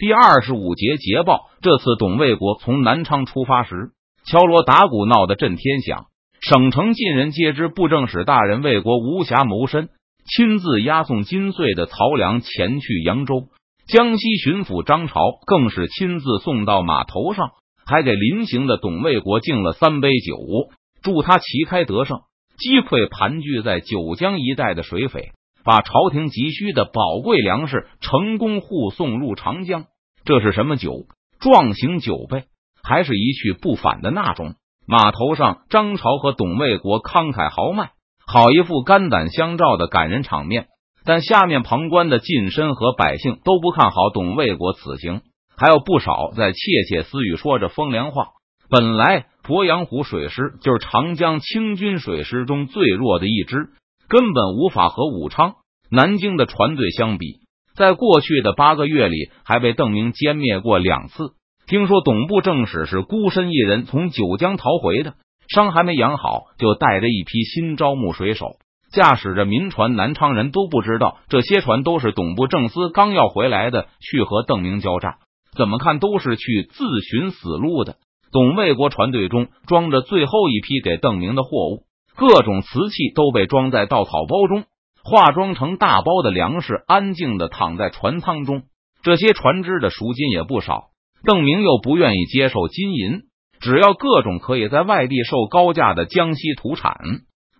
第二十五节捷报：这次董卫国从南昌出发时，敲锣打鼓闹得震天响，省城尽人皆知。布政使大人魏国无暇谋身，亲自押送金穗的曹良前去扬州。江西巡抚张朝更是亲自送到码头上，还给临行的董卫国敬了三杯酒，祝他旗开得胜。击溃盘踞在九江一带的水匪，把朝廷急需的宝贵粮食成功护送入长江。这是什么酒？壮行酒杯，还是一去不返的那种？码头上，张朝和董卫国慷慨豪迈，好一副肝胆相照的感人场面。但下面旁观的近身和百姓都不看好董卫国此行，还有不少在窃窃私语，说着风凉话。本来。鄱阳湖水师就是长江清军水师中最弱的一支，根本无法和武昌、南京的船队相比。在过去的八个月里，还被邓明歼灭过两次。听说董部正使是孤身一人从九江逃回的，伤还没养好，就带着一批新招募水手，驾驶着民船。南昌人都不知道，这些船都是董部正司刚要回来的，去和邓明交战。怎么看都是去自寻死路的。董卫国船队中装着最后一批给邓明的货物，各种瓷器都被装在稻草包中，化装成大包的粮食，安静的躺在船舱中。这些船只的赎金也不少，邓明又不愿意接受金银，只要各种可以在外地售高价的江西土产。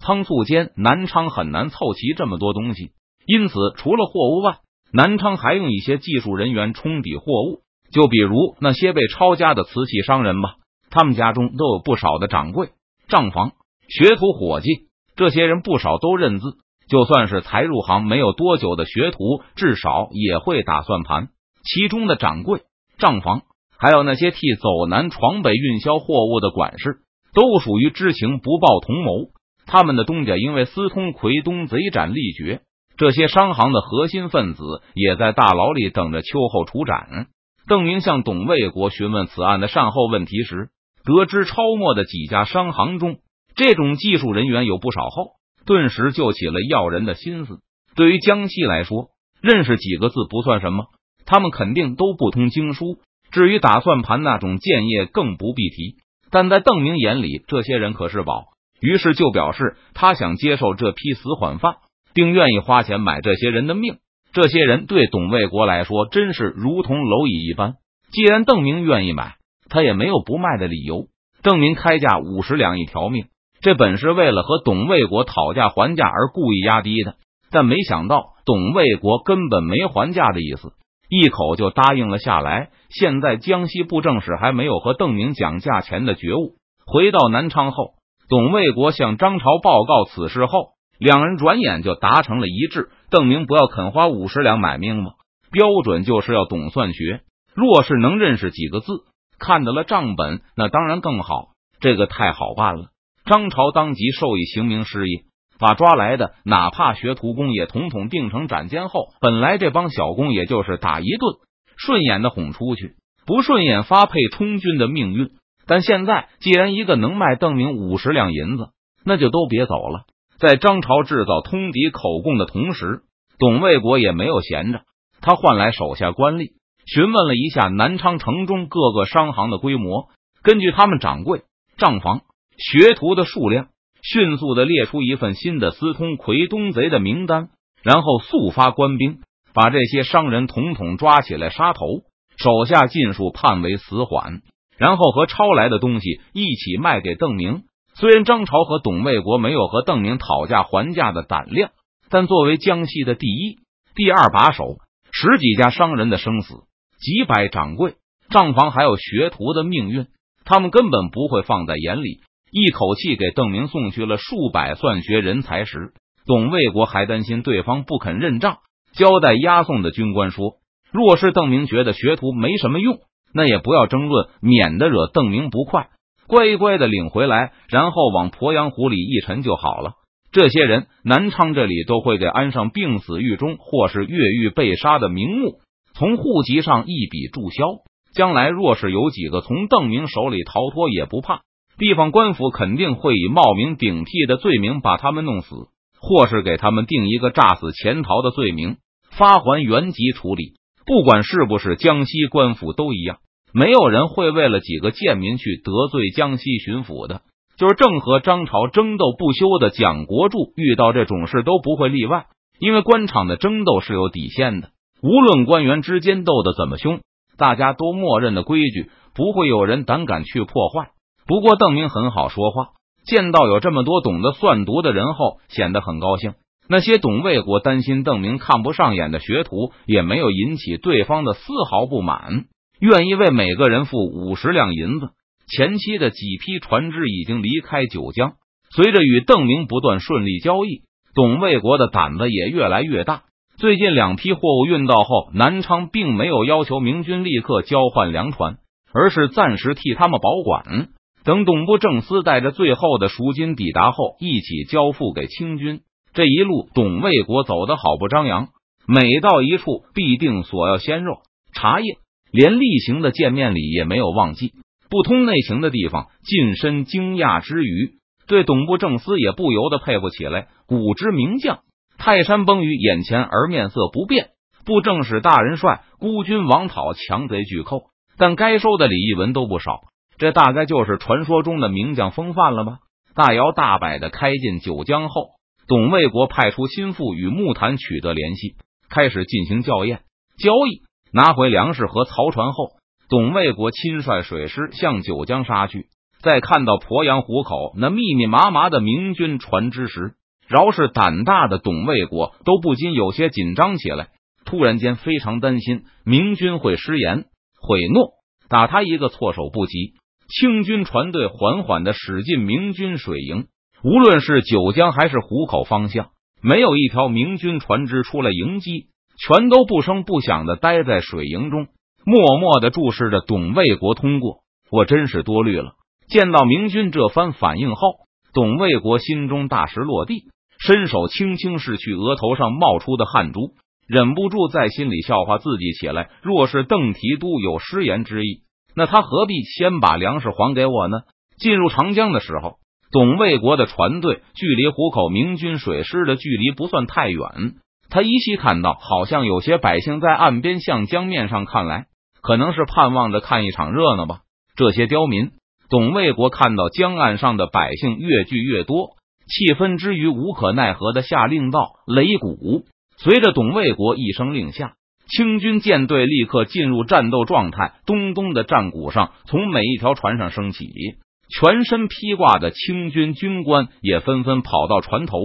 仓促间，南昌很难凑齐这么多东西，因此除了货物外，南昌还用一些技术人员冲抵货物，就比如那些被抄家的瓷器商人吧。他们家中都有不少的掌柜、账房、学徒、伙计，这些人不少都认字。就算是才入行没有多久的学徒，至少也会打算盘。其中的掌柜、账房，还有那些替走南闯北运销货物的管事，都属于知情不报同谋。他们的东家因为私通奎东贼斩立决，这些商行的核心分子也在大牢里等着秋后处斩。邓明向董卫国询问此案的善后问题时。得知抄没的几家商行中，这种技术人员有不少后，顿时就起了要人的心思。对于江西来说，认识几个字不算什么，他们肯定都不通经书。至于打算盘那种建业，更不必提。但在邓明眼里，这些人可是宝，于是就表示他想接受这批死缓犯，并愿意花钱买这些人的命。这些人对董卫国来说，真是如同蝼蚁一般。既然邓明愿意买。他也没有不卖的理由。邓明开价五十两一条命，这本是为了和董卫国讨价还价而故意压低的，但没想到董卫国根本没还价的意思，一口就答应了下来。现在江西布政使还没有和邓明讲价钱的觉悟。回到南昌后，董卫国向张朝报告此事后，两人转眼就达成了一致。邓明不要肯花五十两买命吗？标准就是要懂算学，若是能认识几个字。看到了账本，那当然更好。这个太好办了。张朝当即授意刑名师爷，把抓来的哪怕学徒工也统统定成斩监后。本来这帮小工也就是打一顿，顺眼的哄出去，不顺眼发配充军的命运。但现在既然一个能卖邓明五十两银子，那就都别走了。在张朝制造通敌口供的同时，董卫国也没有闲着，他唤来手下官吏。询问了一下南昌城中各个商行的规模，根据他们掌柜、账房、学徒的数量，迅速的列出一份新的私通奎东贼的名单，然后速发官兵，把这些商人统统抓起来杀头，手下尽数判为死缓，然后和抄来的东西一起卖给邓明。虽然张朝和董卫国没有和邓明讨价还价的胆量，但作为江西的第一、第二把手，十几家商人的生死。几百掌柜、账房还有学徒的命运，他们根本不会放在眼里。一口气给邓明送去了数百算学人才时，董卫国还担心对方不肯认账。交代押送的军官说：“若是邓明觉得学徒没什么用，那也不要争论，免得惹邓明不快。乖乖的领回来，然后往鄱阳湖里一沉就好了。这些人，南昌这里都会给安上病死狱中或是越狱被杀的名目。”从户籍上一笔注销，将来若是有几个从邓明手里逃脱，也不怕，地方官府肯定会以冒名顶替的罪名把他们弄死，或是给他们定一个诈死潜逃的罪名，发还原籍处理。不管是不是江西官府都一样，没有人会为了几个贱民去得罪江西巡抚的。就是正和张朝争斗不休的蒋国柱，遇到这种事都不会例外。因为官场的争斗是有底线的，无论官员之间斗得怎么凶，大家都默认的规矩，不会有人胆敢去破坏。不过邓明很好说话，见到有这么多懂得算读的人后，显得很高兴。那些董卫国担心邓明看不上眼的学徒，也没有引起对方的丝毫不满，愿意为每个人付五十两银子。前期的几批船只已经离开九江，随着与邓明不断顺利交易，董卫国的胆子也越来越大。最近两批货物运到后，南昌并没有要求明军立刻交换粮船，而是暂时替他们保管，等董部正司带着最后的赎金抵达后，一起交付给清军。这一路，董卫国走得好不张扬，每到一处必定索要鲜肉、茶叶，连例行的见面礼也没有忘记。不通内情的地方，近身惊讶之余，对董部正司也不由得佩服起来。古之名将，泰山崩于眼前而面色不变。布政使大人帅孤军王讨强贼巨寇，但该收的礼一文都不少。这大概就是传说中的名将风范了吧？大摇大摆的开进九江后，董卫国派出心腹与木坛取得联系，开始进行校验、交易，拿回粮食和曹船后。董卫国亲率水师向九江杀去，在看到鄱阳湖口那密密麻麻的明军船只时，饶是胆大的董卫国都不禁有些紧张起来。突然间，非常担心明军会失言毁诺，打他一个措手不及。清军船队缓缓的驶进明军水营，无论是九江还是湖口方向，没有一条明军船只出来迎击，全都不声不响的待在水营中。默默的注视着董卫国通过，我真是多虑了。见到明军这番反应后，董卫国心中大石落地，伸手轻轻拭去额头上冒出的汗珠，忍不住在心里笑话自己起来。若是邓提督有失言之意，那他何必先把粮食还给我呢？进入长江的时候，董卫国的船队距离湖口明军水师的距离不算太远。他依稀看到，好像有些百姓在岸边向江面上看来。可能是盼望着看一场热闹吧。这些刁民，董卫国看到江岸上的百姓越聚越多，气愤之余无可奈何的下令道：“擂鼓！”随着董卫国一声令下，清军舰队立刻进入战斗状态。咚咚的战鼓上从每一条船上升起，全身披挂的清军军官也纷纷跑到船头，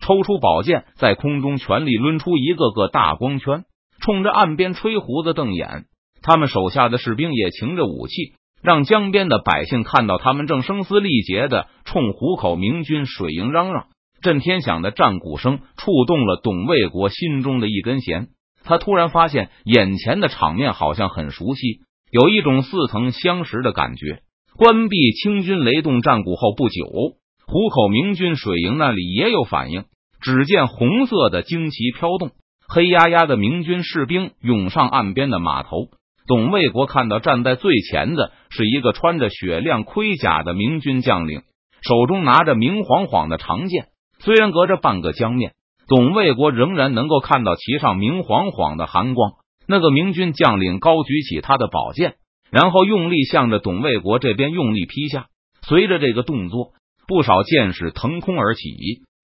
抽出宝剑，在空中全力抡出一个个大光圈，冲着岸边吹胡子瞪眼。他们手下的士兵也擎着武器，让江边的百姓看到他们正声嘶力竭的冲湖口明军水营嚷嚷。震天响的战鼓声触动了董卫国心中的一根弦，他突然发现眼前的场面好像很熟悉，有一种似曾相识的感觉。关闭清军雷动战鼓后不久，湖口明军水营那里也有反应，只见红色的旌旗飘动，黑压压的明军士兵涌上岸边的码头。董卫国看到站在最前的是一个穿着雪亮盔甲的明军将领，手中拿着明晃晃的长剑。虽然隔着半个江面，董卫国仍然能够看到其上明晃晃的寒光。那个明军将领高举起他的宝剑，然后用力向着董卫国这边用力劈下。随着这个动作，不少剑士腾空而起。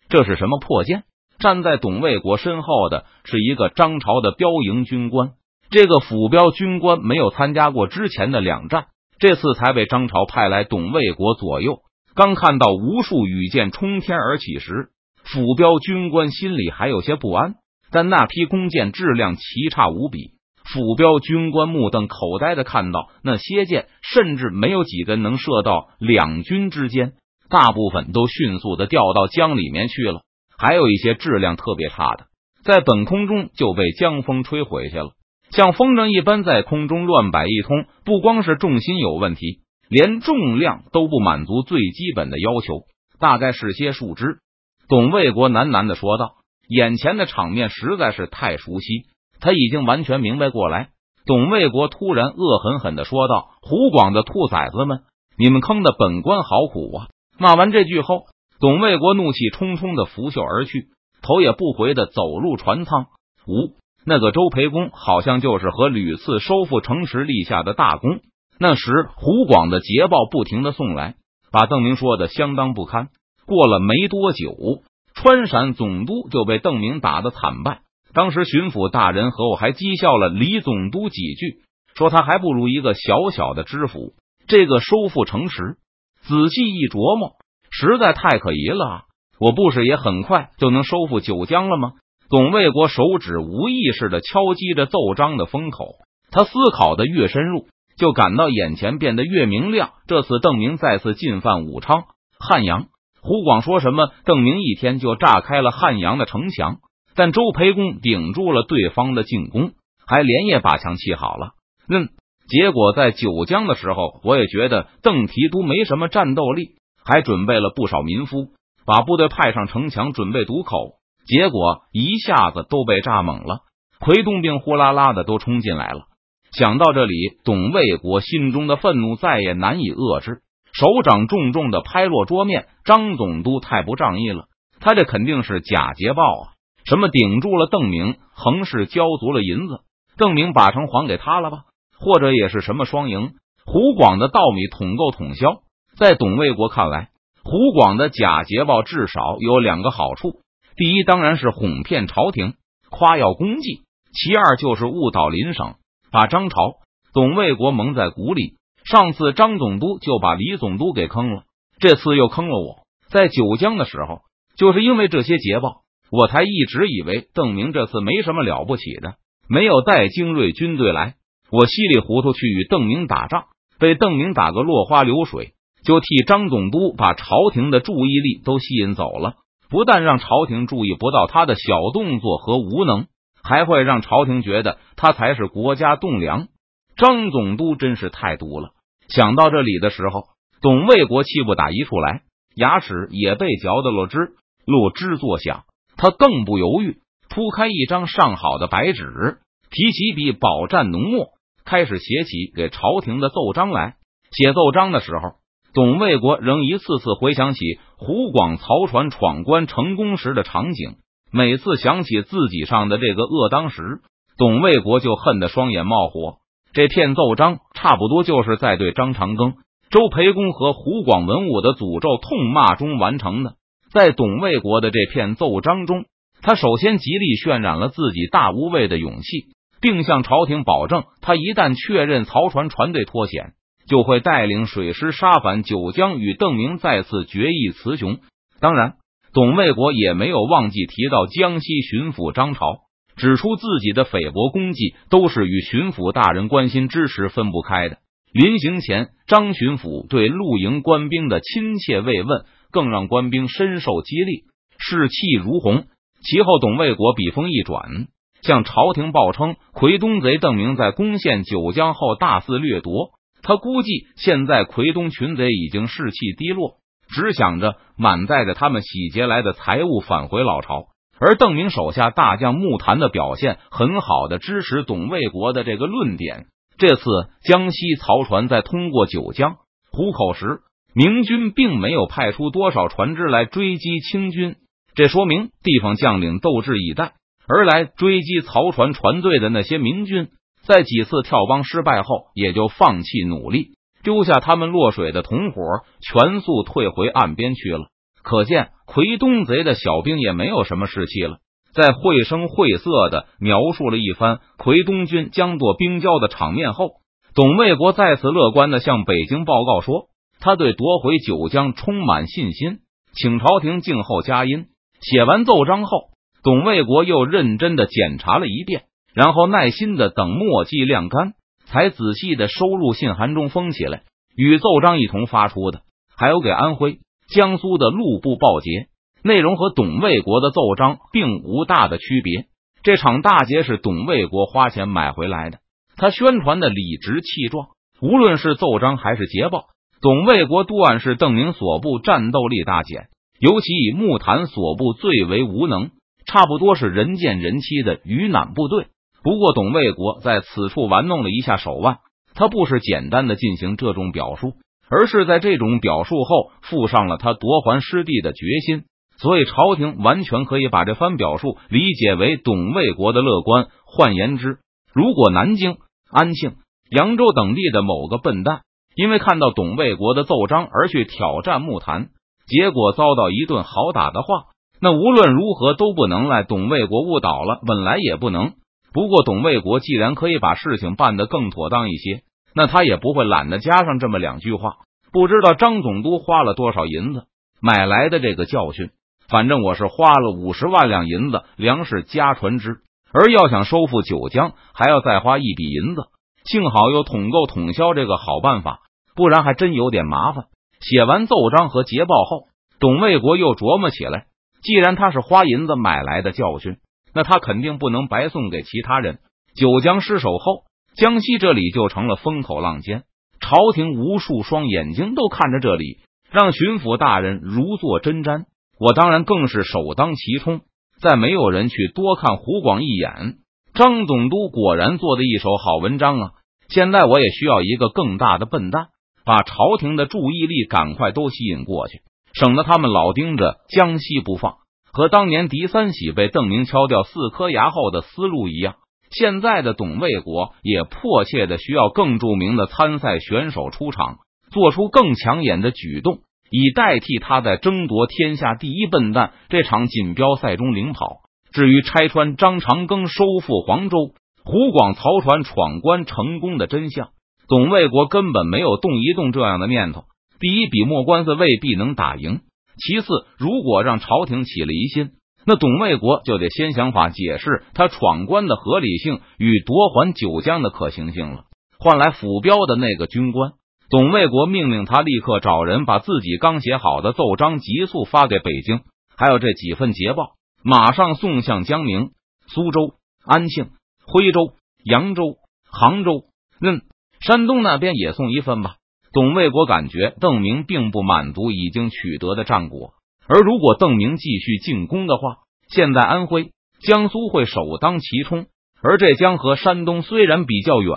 这是什么破剑？站在董卫国身后的是一个张朝的标营军官。这个府标军官没有参加过之前的两战，这次才被张朝派来董卫国左右。刚看到无数羽箭冲天而起时，府标军官心里还有些不安。但那批弓箭质量奇差无比，府标军官目瞪口呆的看到那些箭，甚至没有几根能射到两军之间，大部分都迅速的掉到江里面去了。还有一些质量特别差的，在本空中就被江风吹回去了。像风筝一般在空中乱摆一通，不光是重心有问题，连重量都不满足最基本的要求。大概是些树枝。董卫国喃喃的说道：“眼前的场面实在是太熟悉，他已经完全明白过来。”董卫国突然恶狠狠的说道：“湖广的兔崽子们，你们坑的本官好苦啊！”骂完这句后，董卫国怒气冲冲的拂袖而去，头也不回的走入船舱。五。那个周培公好像就是和屡次收复城池立下的大功。那时湖广的捷报不停的送来，把邓明说的相当不堪。过了没多久，川陕总督就被邓明打得惨败。当时巡抚大人和我还讥笑了李总督几句，说他还不如一个小小的知府。这个收复城池，仔细一琢磨，实在太可疑了。我不是也很快就能收复九江了吗？董卫国手指无意识的敲击着奏章的封口，他思考的越深入，就感到眼前变得越明亮。这次邓明再次进犯武昌、汉阳。胡广说什么？邓明一天就炸开了汉阳的城墙，但周培公顶住了对方的进攻，还连夜把墙砌好了。嗯，结果在九江的时候，我也觉得邓提督没什么战斗力，还准备了不少民夫，把部队派上城墙准备堵口，结果一下子都被炸懵了，奎东兵呼啦啦的都冲进来了。想到这里，董卫国心中的愤怒再也难以遏制。手掌重重的拍落桌面，张总督太不仗义了，他这肯定是假捷报啊！什么顶住了邓明，横是交足了银子，邓明把城还给他了吧？或者也是什么双赢？湖广的稻米统购统销，在董卫国看来，湖广的假捷报至少有两个好处：第一，当然是哄骗朝廷，夸耀功绩；其二，就是误导邻省，把张朝、董卫国蒙在鼓里。上次张总督就把李总督给坑了，这次又坑了我。在九江的时候，就是因为这些捷报，我才一直以为邓明这次没什么了不起的，没有带精锐军队来，我稀里糊涂去与邓明打仗，被邓明打个落花流水，就替张总督把朝廷的注意力都吸引走了。不但让朝廷注意不到他的小动作和无能，还会让朝廷觉得他才是国家栋梁。张总督真是太毒了。想到这里的时候，董卫国气不打一处来，牙齿也被嚼得咯吱咯吱作响。他更不犹豫，铺开一张上好的白纸，提起笔，饱蘸浓墨，开始写起给朝廷的奏章来。写奏章的时候，董卫国仍一次次回想起湖广曹船闯关成功时的场景。每次想起自己上的这个恶当时，董卫国就恨得双眼冒火。这篇奏章差不多就是在对张长庚、周培公和胡广文武的诅咒痛骂中完成的。在董卫国的这篇奏章中，他首先极力渲染了自己大无畏的勇气，并向朝廷保证，他一旦确认曹船船队脱险，就会带领水师杀返九江，与邓明再次决一雌雄。当然，董卫国也没有忘记提到江西巡抚张朝。指出自己的菲薄功绩都是与巡抚大人关心支持分不开的。临行前，张巡抚对露营官兵的亲切慰问，更让官兵深受激励，士气如虹。其后，董卫国笔锋一转，向朝廷报称，奎东贼邓明在攻陷九江后大肆掠夺。他估计现在奎东群贼已经士气低落，只想着满载着他们洗劫来的财物返回老巢。而邓明手下大将木坛的表现，很好的支持董卫国的这个论点。这次江西曹船在通过九江湖口时，明军并没有派出多少船只来追击清军，这说明地方将领斗志已殆。而来追击曹船船队的那些明军，在几次跳帮失败后，也就放弃努力，丢下他们落水的同伙，全速退回岸边去了。可见。奎东贼的小兵也没有什么士气了，在绘声绘色的描述了一番奎东军将作冰交的场面后，董卫国再次乐观的向北京报告说，他对夺回九江充满信心，请朝廷静候佳音。写完奏章后，董卫国又认真的检查了一遍，然后耐心的等墨迹晾干，才仔细的收入信函中封起来，与奏章一同发出的，还有给安徽。江苏的陆部报捷内容和董卫国的奏章并无大的区别。这场大捷是董卫国花钱买回来的，他宣传的理直气壮。无论是奏章还是捷报，董卫国都暗示邓明所部战斗力大减，尤其以木坛所部最为无能，差不多是人见人欺的鱼腩部队。不过，董卫国在此处玩弄了一下手腕，他不是简单的进行这种表述。而是在这种表述后，附上了他夺还失地的决心。所以朝廷完全可以把这番表述理解为董卫国的乐观。换言之，如果南京、安庆、扬州等地的某个笨蛋因为看到董卫国的奏章而去挑战木坛，结果遭到一顿好打的话，那无论如何都不能赖董卫国误导了。本来也不能。不过董卫国既然可以把事情办得更妥当一些，那他也不会懒得加上这么两句话。不知道张总督花了多少银子买来的这个教训，反正我是花了五十万两银子粮食加船只，而要想收复九江，还要再花一笔银子。幸好有统购统销这个好办法，不然还真有点麻烦。写完奏章和捷报后，董卫国又琢磨起来：既然他是花银子买来的教训。那他肯定不能白送给其他人。九江失守后，江西这里就成了风口浪尖，朝廷无数双眼睛都看着这里，让巡抚大人如坐针毡。我当然更是首当其冲。再没有人去多看胡广一眼。张总督果然做的一手好文章啊！现在我也需要一个更大的笨蛋，把朝廷的注意力赶快都吸引过去，省得他们老盯着江西不放。和当年狄三喜被邓明敲掉四颗牙后的思路一样，现在的董卫国也迫切的需要更著名的参赛选手出场，做出更抢眼的举动，以代替他在争夺天下第一笨蛋这场锦标赛中领跑。至于拆穿张长庚、收复黄州、湖广曹船闯关成功的真相，董卫国根本没有动一动这样的念头。第一笔墨官司未必能打赢。其次，如果让朝廷起了疑心，那董卫国就得先想法解释他闯关的合理性与夺还九江的可行性了。换来府标的那个军官，董卫国命令他立刻找人把自己刚写好的奏章急速发给北京，还有这几份捷报，马上送向江宁、苏州、安庆、徽州、扬州、杭州，嗯，山东那边也送一份吧。董卫国感觉邓明并不满足已经取得的战果，而如果邓明继续进攻的话，现在安徽、江苏会首当其冲。而这江和山东虽然比较远，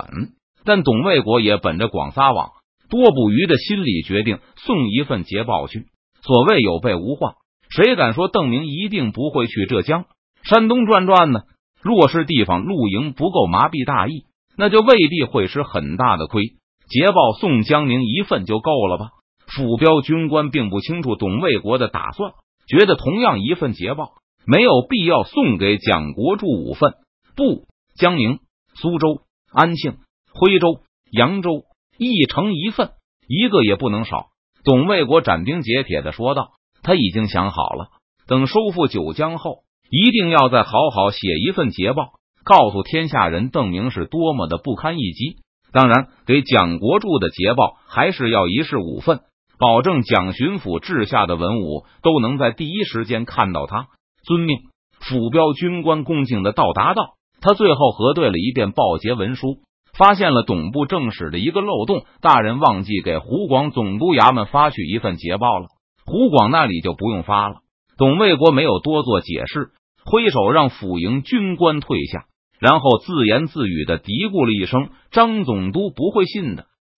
但董卫国也本着广撒网、多捕鱼的心理，决定送一份捷报去。所谓有备无患，谁敢说邓明一定不会去浙江、山东转转呢？若是地方露营不够麻痹大意，那就未必会吃很大的亏。捷报送江宁一份就够了吧？府标军官并不清楚董卫国的打算，觉得同样一份捷报没有必要送给蒋国柱五份。不，江宁、苏州、安庆、徽州、扬州一城一份，一个也不能少。董卫国斩钉截铁的说道：“他已经想好了，等收复九江后，一定要再好好写一份捷报，告诉天下人邓明是多么的不堪一击。”当然，给蒋国柱的捷报还是要一式五份，保证蒋巡抚治下的文武都能在第一时间看到他。遵命，府标军官恭敬的到达道。他最后核对了一遍报捷文书，发现了董部正史的一个漏洞：大人忘记给湖广总督衙门发去一份捷报了。湖广那里就不用发了。董卫国没有多做解释，挥手让府营军官退下。然后自言自语的嘀咕了一声：“张总督不会信的。”